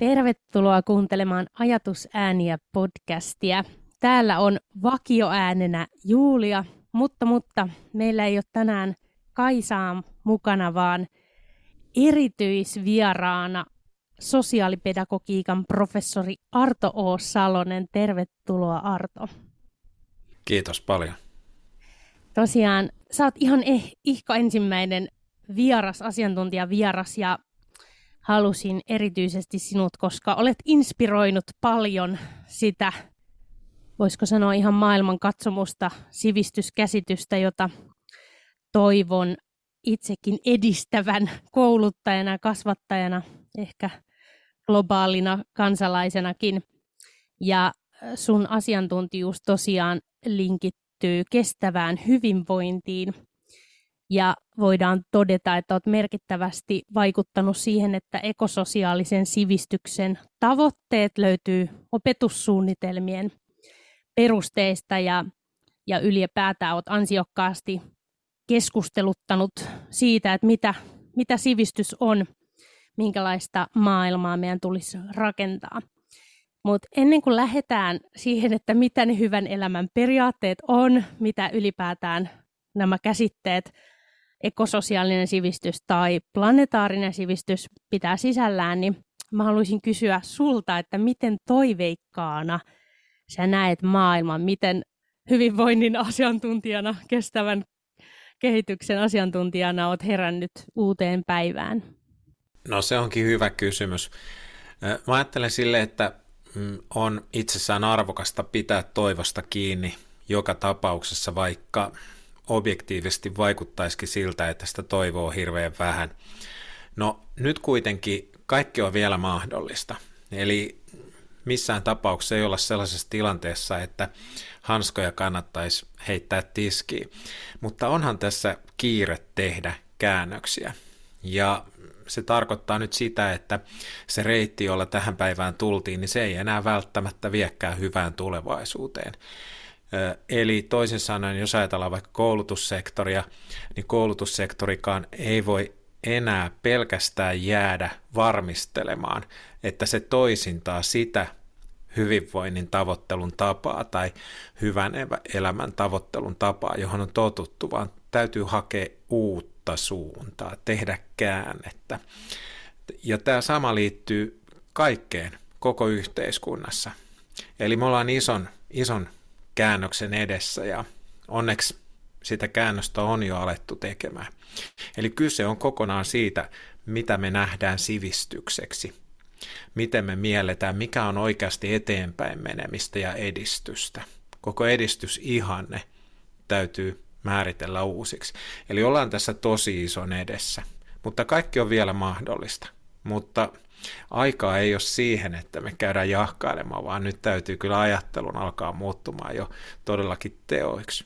Tervetuloa kuuntelemaan Ajatusääniä podcastia. Täällä on vakioäänenä Julia, mutta, mutta meillä ei ole tänään Kaisaa mukana, vaan erityisvieraana sosiaalipedagogiikan professori Arto O. Salonen. Tervetuloa Arto. Kiitos paljon. Tosiaan, sä oot ihan eh, ihka ensimmäinen vieras, asiantuntija vieras ja halusin erityisesti sinut, koska olet inspiroinut paljon sitä, voisiko sanoa ihan maailman katsomusta, sivistyskäsitystä, jota toivon itsekin edistävän kouluttajana, kasvattajana, ehkä globaalina kansalaisenakin. Ja sun asiantuntijuus tosiaan linkittyy kestävään hyvinvointiin – ja voidaan todeta, että olet merkittävästi vaikuttanut siihen, että ekososiaalisen sivistyksen tavoitteet löytyy opetussuunnitelmien perusteista ja, ja ylipäätään olet ansiokkaasti keskusteluttanut siitä, että mitä, mitä sivistys on, minkälaista maailmaa meidän tulisi rakentaa. Mutta ennen kuin lähdetään siihen, että mitä ne hyvän elämän periaatteet on, mitä ylipäätään nämä käsitteet ekososiaalinen sivistys tai planetaarinen sivistys pitää sisällään, niin mä haluaisin kysyä sulta, että miten toiveikkaana sä näet maailman, miten hyvinvoinnin asiantuntijana, kestävän kehityksen asiantuntijana oot herännyt uuteen päivään? No se onkin hyvä kysymys. Mä ajattelen sille, että mm, on itsessään arvokasta pitää toivosta kiinni joka tapauksessa, vaikka objektiivisesti vaikuttaisikin siltä, että sitä toivoo hirveän vähän. No nyt kuitenkin kaikki on vielä mahdollista. Eli missään tapauksessa ei olla sellaisessa tilanteessa, että hanskoja kannattaisi heittää tiskiin. Mutta onhan tässä kiire tehdä käännöksiä. Ja se tarkoittaa nyt sitä, että se reitti, jolla tähän päivään tultiin, niin se ei enää välttämättä viekään hyvään tulevaisuuteen. Eli toisin sanoen, jos ajatellaan vaikka koulutussektoria, niin koulutussektorikaan ei voi enää pelkästään jäädä varmistelemaan, että se toisintaa sitä hyvinvoinnin tavoittelun tapaa tai hyvän elämän tavoittelun tapaa, johon on totuttu, vaan täytyy hakea uutta suuntaa, tehdä käännettä. Ja tämä sama liittyy kaikkeen koko yhteiskunnassa. Eli me ollaan ison, ison käännöksen edessä ja onneksi sitä käännöstä on jo alettu tekemään. Eli kyse on kokonaan siitä, mitä me nähdään sivistykseksi, miten me mielletään, mikä on oikeasti eteenpäin menemistä ja edistystä. Koko edistysihanne täytyy määritellä uusiksi. Eli ollaan tässä tosi ison edessä, mutta kaikki on vielä mahdollista. Mutta aikaa ei ole siihen, että me käydään jahkailemaan, vaan nyt täytyy kyllä ajattelun alkaa muuttumaan jo todellakin teoiksi.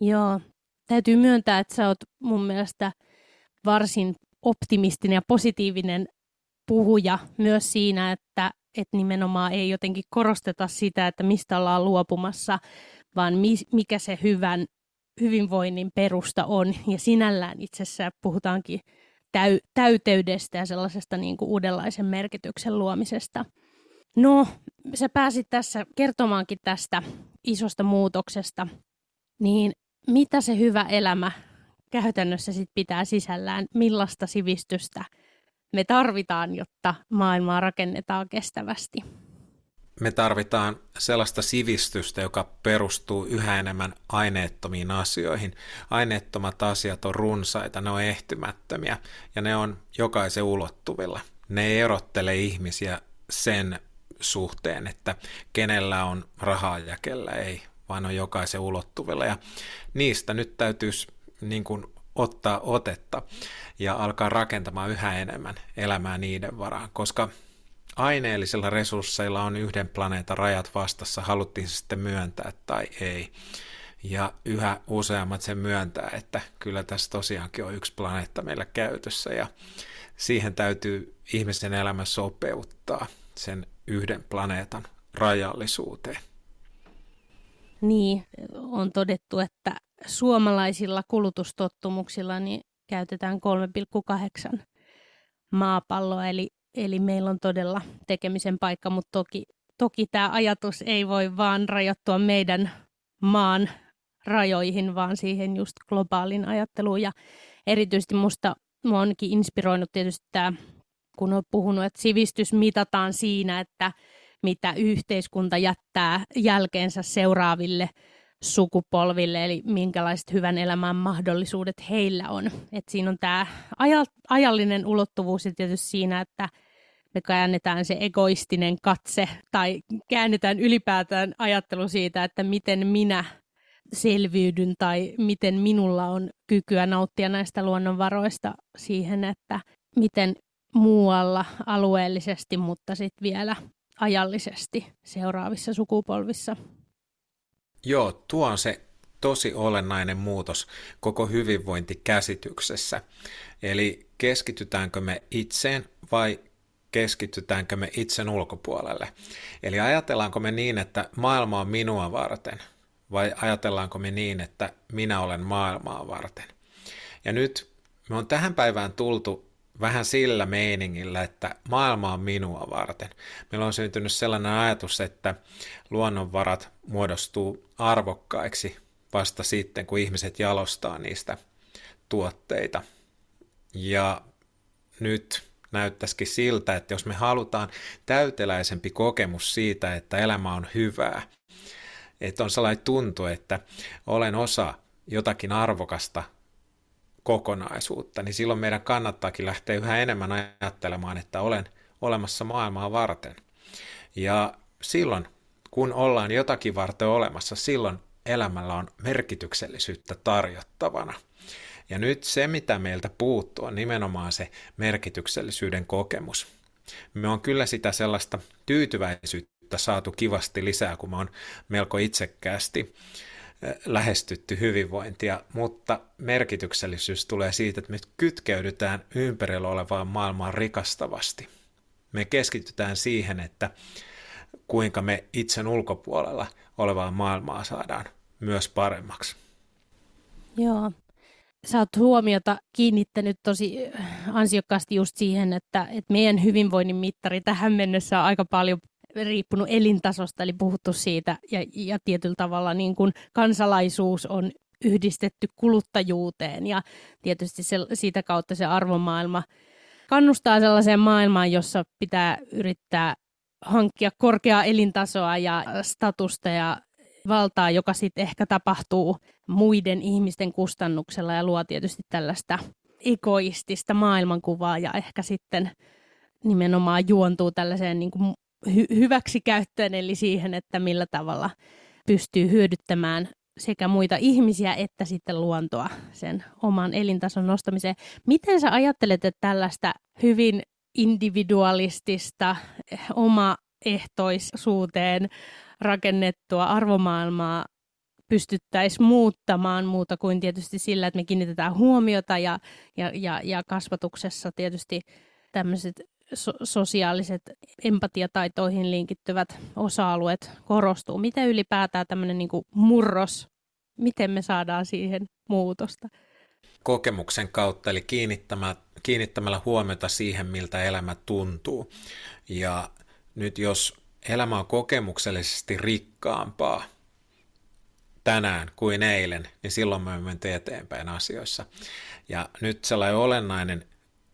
Joo, täytyy myöntää, että sä oot mun mielestä varsin optimistinen ja positiivinen puhuja myös siinä, että, että nimenomaan ei jotenkin korosteta sitä, että mistä ollaan luopumassa, vaan mikä se hyvän hyvinvoinnin perusta on. Ja sinällään itse asiassa puhutaankin täy- täyteydestä ja sellaisesta niin kuin uudenlaisen merkityksen luomisesta. No, sä pääsit tässä kertomaankin tästä isosta muutoksesta, niin mitä se hyvä elämä käytännössä sit pitää sisällään, millaista sivistystä me tarvitaan, jotta maailmaa rakennetaan kestävästi? Me tarvitaan sellaista sivistystä, joka perustuu yhä enemmän aineettomiin asioihin. Aineettomat asiat on runsaita, ne on ehtymättömiä ja ne on jokaisen ulottuvilla. Ne ei erottele ihmisiä sen suhteen, että kenellä on rahaa ja kellä ei, vaan on jokaisen ulottuvilla. Ja niistä nyt täytyisi niin kuin ottaa otetta ja alkaa rakentamaan yhä enemmän elämää niiden varaan, koska aineellisilla resursseilla on yhden planeetan rajat vastassa, haluttiin se sitten myöntää tai ei. Ja yhä useammat sen myöntää, että kyllä tässä tosiaankin on yksi planeetta meillä käytössä ja siihen täytyy ihmisen elämä sopeuttaa sen yhden planeetan rajallisuuteen. Niin, on todettu, että suomalaisilla kulutustottumuksilla niin käytetään 3,8 maapalloa, eli eli meillä on todella tekemisen paikka, mutta toki, toki tämä ajatus ei voi vaan rajoittua meidän maan rajoihin, vaan siihen just globaalin ajatteluun. Ja erityisesti musta mua onkin inspiroinut tietysti tämä, kun on puhunut, että sivistys mitataan siinä, että mitä yhteiskunta jättää jälkeensä seuraaville sukupolville, eli minkälaiset hyvän elämän mahdollisuudet heillä on. Et siinä on tämä ajallinen ulottuvuus ja tietysti siinä, että me käännetään se egoistinen katse tai käännetään ylipäätään ajattelu siitä, että miten minä selviydyn tai miten minulla on kykyä nauttia näistä luonnonvaroista siihen, että miten muualla alueellisesti, mutta sitten vielä ajallisesti seuraavissa sukupolvissa. Joo, tuo on se tosi olennainen muutos koko hyvinvointikäsityksessä. Eli keskitytäänkö me itseen vai keskitytäänkö me itsen ulkopuolelle? Eli ajatellaanko me niin, että maailma on minua varten – vai ajatellaanko me niin, että minä olen maailmaa varten? Ja nyt me on tähän päivään tultu vähän sillä meiningillä, että maailma on minua varten. Meillä on syntynyt sellainen ajatus, että luonnonvarat muodostuu arvokkaiksi vasta sitten, kun ihmiset jalostaa niistä tuotteita. Ja nyt näyttäisikin siltä, että jos me halutaan täyteläisempi kokemus siitä, että elämä on hyvää, että on sellainen tuntu, että olen osa jotakin arvokasta kokonaisuutta, niin silloin meidän kannattaakin lähteä yhä enemmän ajattelemaan, että olen olemassa maailmaa varten. Ja silloin, kun ollaan jotakin varten olemassa, silloin elämällä on merkityksellisyyttä tarjottavana. Ja nyt se, mitä meiltä puuttuu, on nimenomaan se merkityksellisyyden kokemus. Me on kyllä sitä sellaista tyytyväisyyttä saatu kivasti lisää, kun mä oon melko itsekkäästi lähestytty hyvinvointia, mutta merkityksellisyys tulee siitä, että me kytkeydytään ympärillä olevaan maailmaan rikastavasti. Me keskitytään siihen, että kuinka me itsen ulkopuolella olevaa maailmaa saadaan myös paremmaksi. Joo. Sä oot huomiota kiinnittänyt tosi ansiokkaasti just siihen, että, että meidän hyvinvoinnin mittari tähän mennessä on aika paljon riippunut elintasosta, eli puhuttu siitä, ja, ja tietyllä tavalla niin kuin kansalaisuus on yhdistetty kuluttajuuteen, ja tietysti se, siitä kautta se arvomaailma kannustaa sellaiseen maailmaan, jossa pitää yrittää hankkia korkeaa elintasoa ja statusta ja valtaa, joka sitten ehkä tapahtuu muiden ihmisten kustannuksella ja luo tietysti tällaista egoistista maailmankuvaa ja ehkä sitten nimenomaan juontuu tällaiseen niin kuin hy- hyväksi käyttöön, eli siihen, että millä tavalla pystyy hyödyttämään sekä muita ihmisiä että sitten luontoa sen oman elintason nostamiseen. Miten sä ajattelet, että tällaista hyvin individualistista, omaehtoisuuteen rakennettua arvomaailmaa pystyttäisiin muuttamaan muuta kuin tietysti sillä, että me kiinnitetään huomiota ja, ja, ja, ja kasvatuksessa tietysti tämmöiset so- sosiaaliset empatiataitoihin linkittyvät osa-alueet korostuu. Miten ylipäätään tämmöinen niin murros, miten me saadaan siihen muutosta? Kokemuksen kautta, eli kiinnittämällä, kiinnittämällä huomiota siihen, miltä elämä tuntuu. Ja nyt jos elämä on kokemuksellisesti rikkaampaa tänään kuin eilen, niin silloin me menemme eteenpäin asioissa. Ja nyt sellainen olennainen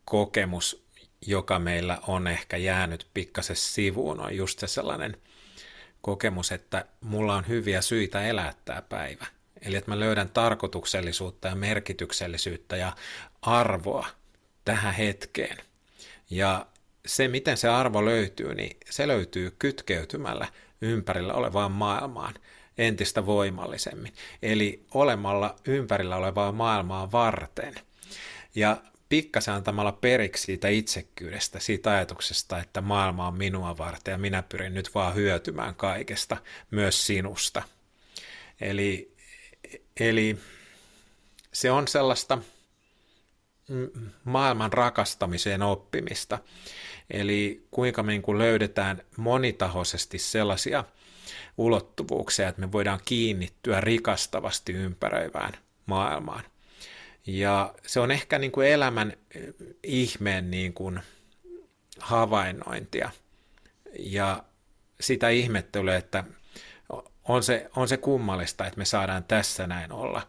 kokemus joka meillä on ehkä jäänyt pikkasen sivuun, on just se sellainen kokemus, että mulla on hyviä syitä elää tämä päivä. Eli että mä löydän tarkoituksellisuutta ja merkityksellisyyttä ja arvoa tähän hetkeen. Ja se, miten se arvo löytyy, niin se löytyy kytkeytymällä ympärillä olevaan maailmaan entistä voimallisemmin. Eli olemalla ympärillä olevaa maailmaa varten. Ja pikkasen antamalla periksi siitä itsekkyydestä, siitä ajatuksesta, että maailma on minua varten ja minä pyrin nyt vaan hyötymään kaikesta, myös sinusta. Eli, eli se on sellaista maailman rakastamiseen oppimista. Eli kuinka me niin löydetään monitahoisesti sellaisia ulottuvuuksia, että me voidaan kiinnittyä rikastavasti ympäröivään maailmaan. Ja se on ehkä niin kuin elämän eh, ihmeen niin kuin havainnointia ja sitä ihmettelyä, että on se, on se kummallista, että me saadaan tässä näin olla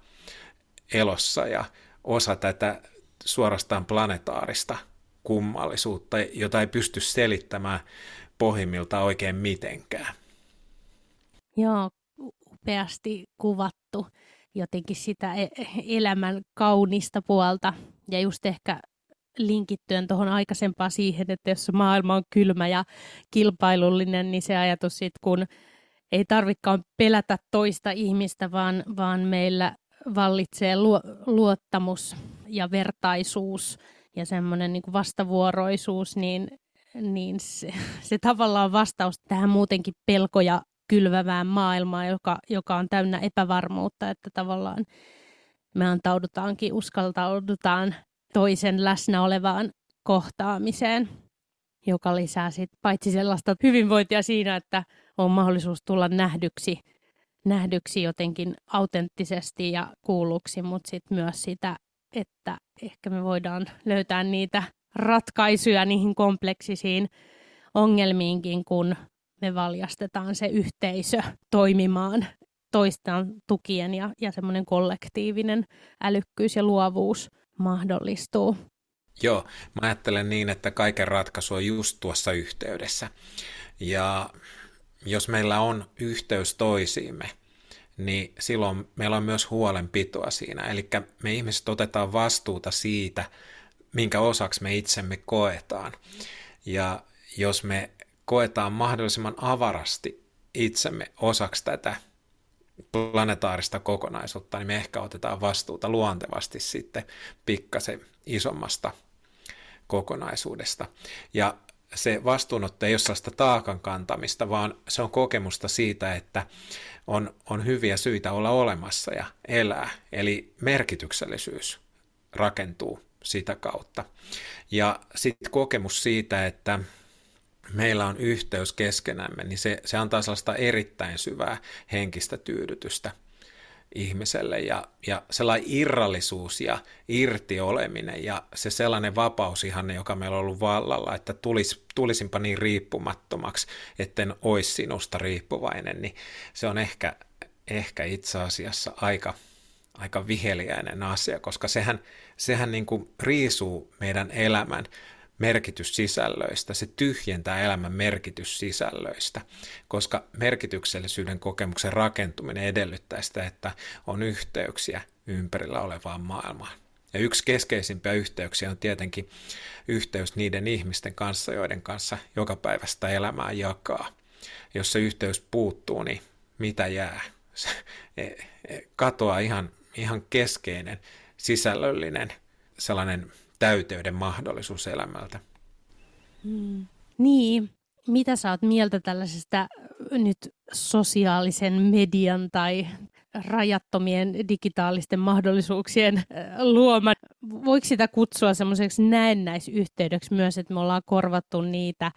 elossa ja osa tätä suorastaan planetaarista kummallisuutta, jota ei pysty selittämään pohjimmilta oikein mitenkään. Joo, upeasti kuvattu jotenkin sitä e-, elämän kaunista puolta ja just ehkä linkittyen tuohon aikaisempaan siihen, että jos maailma on kylmä ja kilpailullinen, niin se ajatus siitä, kun ei tarvikaan pelätä toista ihmistä, vaan, vaan meillä vallitsee luottamus ja vertaisuus ja semmoinen niin vastavuoroisuus, niin, niin se, se tavallaan on vastaus tähän muutenkin pelkoja kylvävään maailmaan, joka, joka on täynnä epävarmuutta, että tavallaan me antaudutaankin, uskaltaudutaan toisen läsnä olevaan kohtaamiseen, joka lisää sit paitsi sellaista hyvinvointia siinä, että on mahdollisuus tulla nähdyksi, nähdyksi jotenkin autenttisesti ja kuulluksi, mutta sitten myös sitä, että ehkä me voidaan löytää niitä ratkaisuja niihin kompleksisiin ongelmiinkin, kun me valjastetaan se yhteisö toimimaan toistaan tukien ja, ja semmoinen kollektiivinen älykkyys ja luovuus mahdollistuu. Joo, mä ajattelen niin, että kaiken ratkaisu on just tuossa yhteydessä. Ja jos meillä on yhteys toisiimme, niin silloin meillä on myös huolenpitoa siinä. Eli me ihmiset otetaan vastuuta siitä, minkä osaksi me itsemme koetaan. Ja jos me koetaan mahdollisimman avarasti itsemme osaksi tätä planetaarista kokonaisuutta, niin me ehkä otetaan vastuuta luontevasti sitten pikkasen isommasta kokonaisuudesta. Ja se vastuunotto ei ole sellaista taakan kantamista, vaan se on kokemusta siitä, että on, on hyviä syitä olla olemassa ja elää. Eli merkityksellisyys rakentuu sitä kautta. Ja sitten kokemus siitä, että meillä on yhteys keskenämme, niin se, se antaa sellaista erittäin syvää henkistä tyydytystä ihmiselle ja, ja sellainen irrallisuus ja irti oleminen ja se sellainen vapausihanne, joka meillä on ollut vallalla, että tulis, tulisinpa niin riippumattomaksi, etten olisi sinusta riippuvainen, niin se on ehkä, ehkä itse asiassa aika, aika viheliäinen asia, koska sehän, sehän niin kuin riisuu meidän elämän merkityssisällöistä, se tyhjentää elämän merkityssisällöistä, koska merkityksellisyyden kokemuksen rakentuminen edellyttää sitä, että on yhteyksiä ympärillä olevaan maailmaan. Ja yksi keskeisimpiä yhteyksiä on tietenkin yhteys niiden ihmisten kanssa, joiden kanssa joka päivästä elämää jakaa. Jos se yhteys puuttuu, niin mitä jää? Se e, e, katoaa ihan, ihan keskeinen sisällöllinen sellainen täyteyden mahdollisuus elämältä. Mm. Niin, mitä sä oot mieltä tällaisesta nyt sosiaalisen median tai rajattomien digitaalisten mahdollisuuksien luoma. Voiko sitä kutsua semmoiseksi näennäisyhteydeksi myös, että me ollaan korvattu niitä,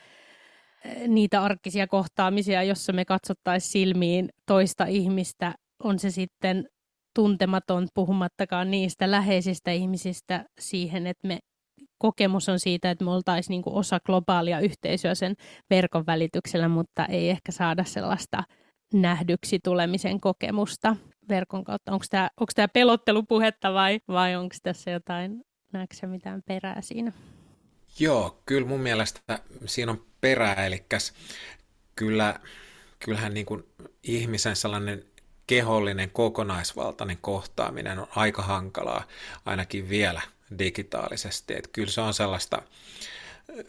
niitä arkisia kohtaamisia, jossa me katsottaisiin silmiin toista ihmistä, on se sitten tuntematon, puhumattakaan niistä läheisistä ihmisistä siihen, että me kokemus on siitä, että me oltaisiin niin kuin osa globaalia yhteisöä sen verkon välityksellä, mutta ei ehkä saada sellaista nähdyksi tulemisen kokemusta verkon kautta. Onko tämä, onko tämä pelottelupuhetta vai, vai onko tässä jotain, näetkö mitään perää siinä? Joo, kyllä mun mielestä siinä on perää, eli kyllä, kyllähän niin kuin ihmisen sellainen kehollinen kokonaisvaltainen kohtaaminen on aika hankalaa, ainakin vielä digitaalisesti. Että kyllä se on sellaista äh,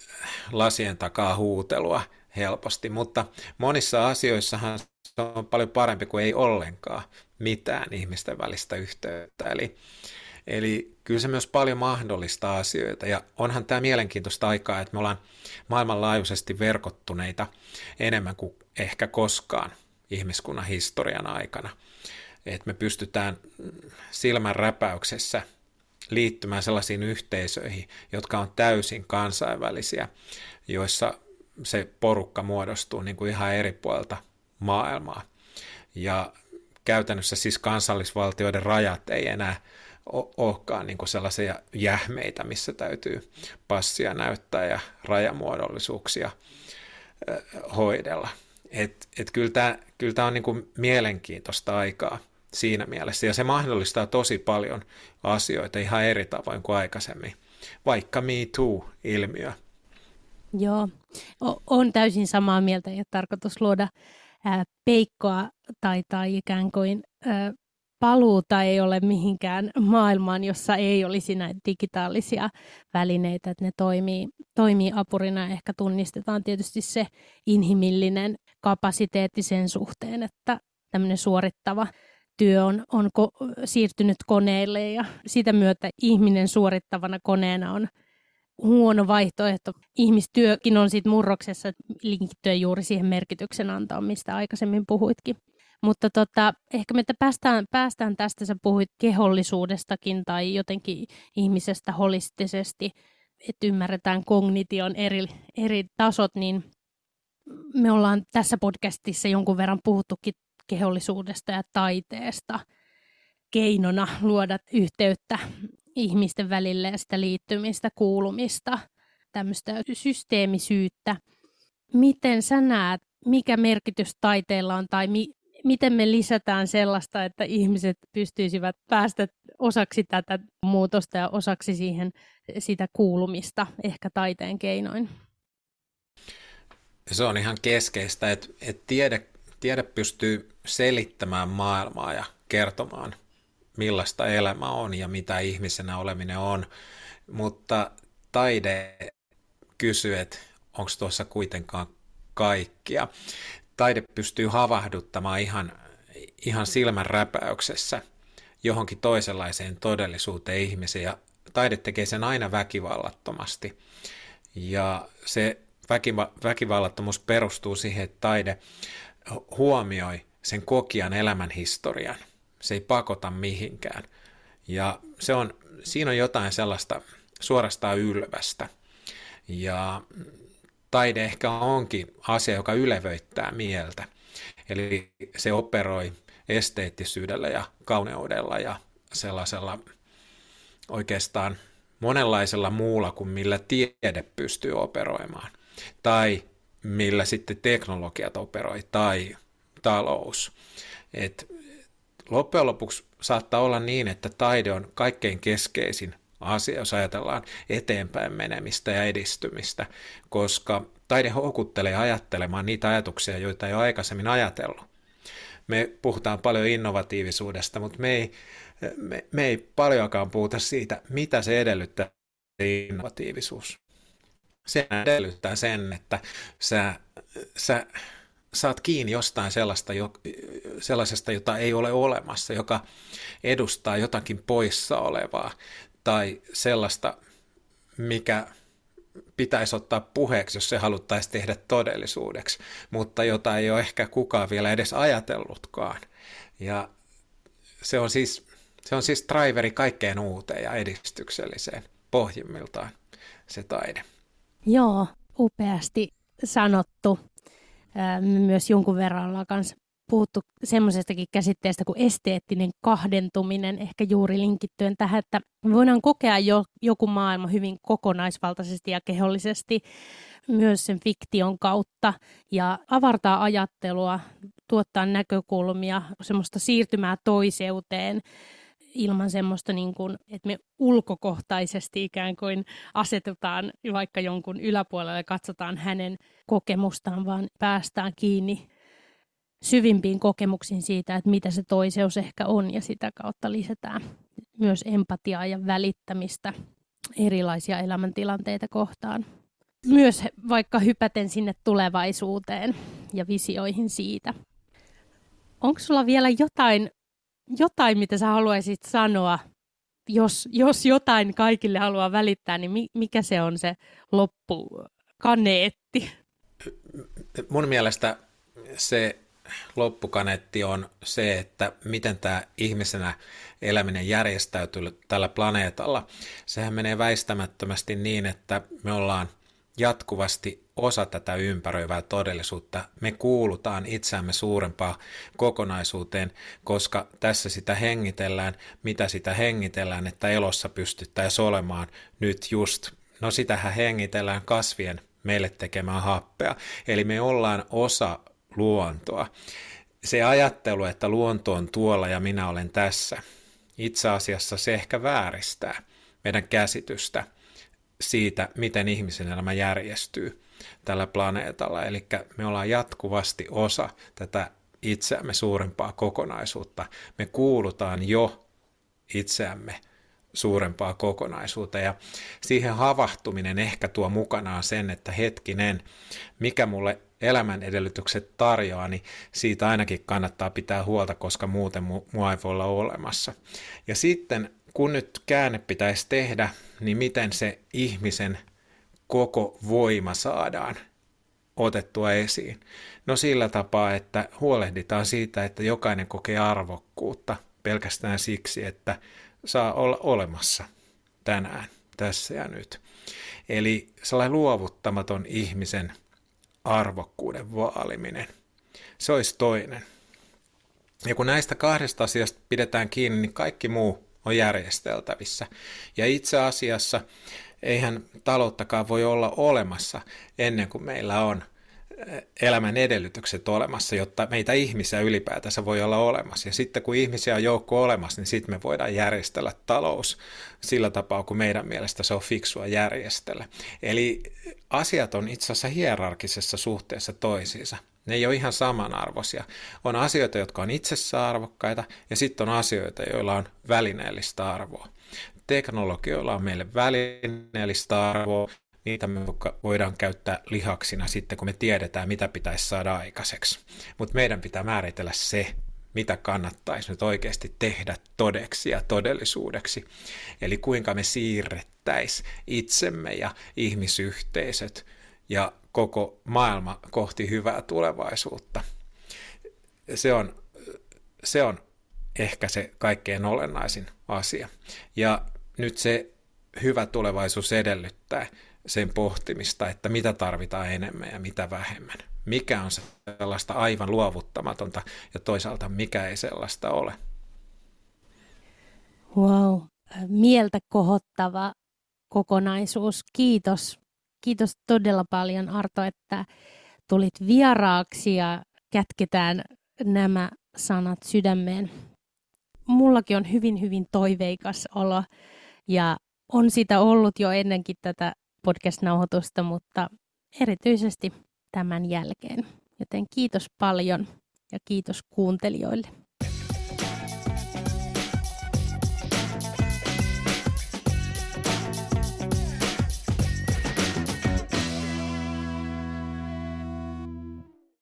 lasien takaa huutelua helposti, mutta monissa asioissahan se on paljon parempi kuin ei ollenkaan mitään ihmisten välistä yhteyttä. Eli, eli kyllä se myös paljon mahdollista asioita. Ja onhan tämä mielenkiintoista aikaa, että me ollaan maailmanlaajuisesti verkottuneita enemmän kuin ehkä koskaan ihmiskunnan historian aikana. Että me pystytään silmän räpäyksessä liittymään sellaisiin yhteisöihin, jotka on täysin kansainvälisiä, joissa se porukka muodostuu niin kuin ihan eri puolta maailmaa. Ja käytännössä siis kansallisvaltioiden rajat ei enää olekaan niin sellaisia jähmeitä, missä täytyy passia näyttää ja rajamuodollisuuksia hoidella. Et, et kyllä tämä kyllä on niin kuin mielenkiintoista aikaa siinä mielessä, ja se mahdollistaa tosi paljon asioita ihan eri tavoin kuin aikaisemmin, vaikka Me Too-ilmiö. Joo, o- on täysin samaa mieltä, ja tarkoitus luoda ää, peikkoa tai, tai ikään kuin ää, paluuta ei ole mihinkään maailmaan, jossa ei olisi näitä digitaalisia välineitä, että ne toimii, toimii apurina. Ehkä tunnistetaan tietysti se inhimillinen kapasiteetti sen suhteen, että tämmöinen suorittava työ on, on ko- siirtynyt koneille ja sitä myötä ihminen suorittavana koneena on huono vaihtoehto. Ihmistyökin on siitä murroksessa liittyen juuri siihen merkityksen antoon, mistä aikaisemmin puhuitkin. Mutta tota, ehkä me päästään, päästään tästä, sä puhuit kehollisuudestakin tai jotenkin ihmisestä holistisesti, että ymmärretään kognition eri, eri tasot, niin me ollaan tässä podcastissa jonkun verran puhuttukin kehollisuudesta ja taiteesta keinona luoda yhteyttä ihmisten välille ja sitä liittymistä, kuulumista, tämmöistä systeemisyyttä. Miten sä näet, mikä merkitys taiteella on tai mi- miten me lisätään sellaista, että ihmiset pystyisivät päästä osaksi tätä muutosta ja osaksi siihen sitä kuulumista ehkä taiteen keinoin? Se on ihan keskeistä, että, että tiede, tiede pystyy selittämään maailmaa ja kertomaan, millaista elämä on ja mitä ihmisenä oleminen on, mutta taide kysyy, että onko tuossa kuitenkaan kaikkia taide pystyy havahduttamaan ihan, ihan silmän räpäyksessä johonkin toisenlaiseen todellisuuteen ihmisiä. Ja taide tekee sen aina väkivallattomasti. Ja se väkiva- väkivallattomuus perustuu siihen, että taide huomioi sen kokijan elämän historian. Se ei pakota mihinkään. Ja se on, siinä on jotain sellaista suorastaan ylvästä. Ja taide ehkä onkin asia, joka ylevöittää mieltä. Eli se operoi esteettisyydellä ja kauneudella ja sellaisella oikeastaan monenlaisella muulla kuin millä tiede pystyy operoimaan. Tai millä sitten teknologiat operoi tai talous. Et loppujen lopuksi saattaa olla niin, että taide on kaikkein keskeisin asia, jos ajatellaan eteenpäin menemistä ja edistymistä, koska taide houkuttelee ajattelemaan niitä ajatuksia, joita ei ole aikaisemmin ajatellut. Me puhutaan paljon innovatiivisuudesta, mutta me ei, me, me ei paljonkaan puhuta siitä, mitä se edellyttää innovatiivisuus. Se edellyttää sen, että sä, sä saat kiinni jostain sellaista, jo, sellaisesta, jota ei ole olemassa, joka edustaa jotakin poissa olevaa tai sellaista, mikä pitäisi ottaa puheeksi, jos se haluttaisiin tehdä todellisuudeksi, mutta jota ei ole ehkä kukaan vielä edes ajatellutkaan. Ja se on siis, se on siis driveri kaikkeen uuteen ja edistykselliseen pohjimmiltaan se taide. Joo, upeasti sanottu. Myös jonkun verran ollaan kanssa puhuttu semmoisestakin käsitteestä kuin esteettinen kahdentuminen, ehkä juuri linkittyen tähän, että voidaan kokea jo, joku maailma hyvin kokonaisvaltaisesti ja kehollisesti myös sen fiktion kautta ja avartaa ajattelua, tuottaa näkökulmia, semmoista siirtymää toiseuteen ilman semmoista, niin kuin, että me ulkokohtaisesti ikään kuin asetutaan vaikka jonkun yläpuolelle ja katsotaan hänen kokemustaan, vaan päästään kiinni syvimpiin kokemuksiin siitä, että mitä se toiseus ehkä on ja sitä kautta lisätään myös empatiaa ja välittämistä erilaisia elämäntilanteita kohtaan. Myös vaikka hypäten sinne tulevaisuuteen ja visioihin siitä. Onko sulla vielä jotain, jotain mitä sä haluaisit sanoa, jos, jos jotain kaikille haluaa välittää, niin mikä se on se loppukaneetti? Mun mielestä se loppukaneetti on se, että miten tämä ihmisenä eläminen järjestäytyy tällä planeetalla. Sehän menee väistämättömästi niin, että me ollaan jatkuvasti osa tätä ympäröivää todellisuutta. Me kuulutaan itseämme suurempaan kokonaisuuteen, koska tässä sitä hengitellään, mitä sitä hengitellään, että elossa pystyttäisiin olemaan nyt just. No sitähän hengitellään kasvien meille tekemään happea. Eli me ollaan osa luontoa. Se ajattelu, että luonto on tuolla ja minä olen tässä, itse asiassa se ehkä vääristää meidän käsitystä siitä, miten ihmisen elämä järjestyy tällä planeetalla. Eli me ollaan jatkuvasti osa tätä itseämme suurempaa kokonaisuutta. Me kuulutaan jo itseämme suurempaa kokonaisuutta. Ja siihen havahtuminen ehkä tuo mukanaan sen, että hetkinen, mikä mulle elämän edellytykset tarjoaa, niin siitä ainakin kannattaa pitää huolta, koska muuten mua ei voi olla olemassa. Ja sitten kun nyt käänne pitäisi tehdä, niin miten se ihmisen koko voima saadaan otettua esiin? No sillä tapaa, että huolehditaan siitä, että jokainen kokee arvokkuutta pelkästään siksi, että saa olla olemassa tänään, tässä ja nyt. Eli sellainen luovuttamaton ihmisen arvokkuuden vaaliminen. Se olisi toinen. Ja kun näistä kahdesta asiasta pidetään kiinni, niin kaikki muu on järjesteltävissä. Ja itse asiassa eihän talouttakaan voi olla olemassa ennen kuin meillä on elämän edellytykset olemassa, jotta meitä ihmisiä ylipäätänsä voi olla olemassa. Ja sitten kun ihmisiä on joukko olemassa, niin sitten me voidaan järjestellä talous sillä tapaa, kun meidän mielestä se on fiksua järjestellä. Eli asiat on itse asiassa hierarkisessa suhteessa toisiinsa. Ne ei ole ihan samanarvoisia. On asioita, jotka on itsessään arvokkaita, ja sitten on asioita, joilla on välineellistä arvoa. Teknologioilla on meille välineellistä arvoa, niitä me voidaan käyttää lihaksina sitten, kun me tiedetään, mitä pitäisi saada aikaiseksi. Mutta meidän pitää määritellä se, mitä kannattaisi nyt oikeasti tehdä todeksi ja todellisuudeksi. Eli kuinka me siirrettäisi itsemme ja ihmisyhteisöt ja koko maailma kohti hyvää tulevaisuutta. Se on, se on ehkä se kaikkein olennaisin asia. Ja nyt se hyvä tulevaisuus edellyttää sen pohtimista, että mitä tarvitaan enemmän ja mitä vähemmän. Mikä on sellaista aivan luovuttamatonta ja toisaalta mikä ei sellaista ole. Wow, mieltä kohottava kokonaisuus. Kiitos. Kiitos todella paljon Arto, että tulit vieraaksi ja kätketään nämä sanat sydämeen. Mullakin on hyvin, hyvin toiveikas olo ja on sitä ollut jo ennenkin tätä podcast-nauhoitusta, mutta erityisesti tämän jälkeen. Joten kiitos paljon ja kiitos kuuntelijoille.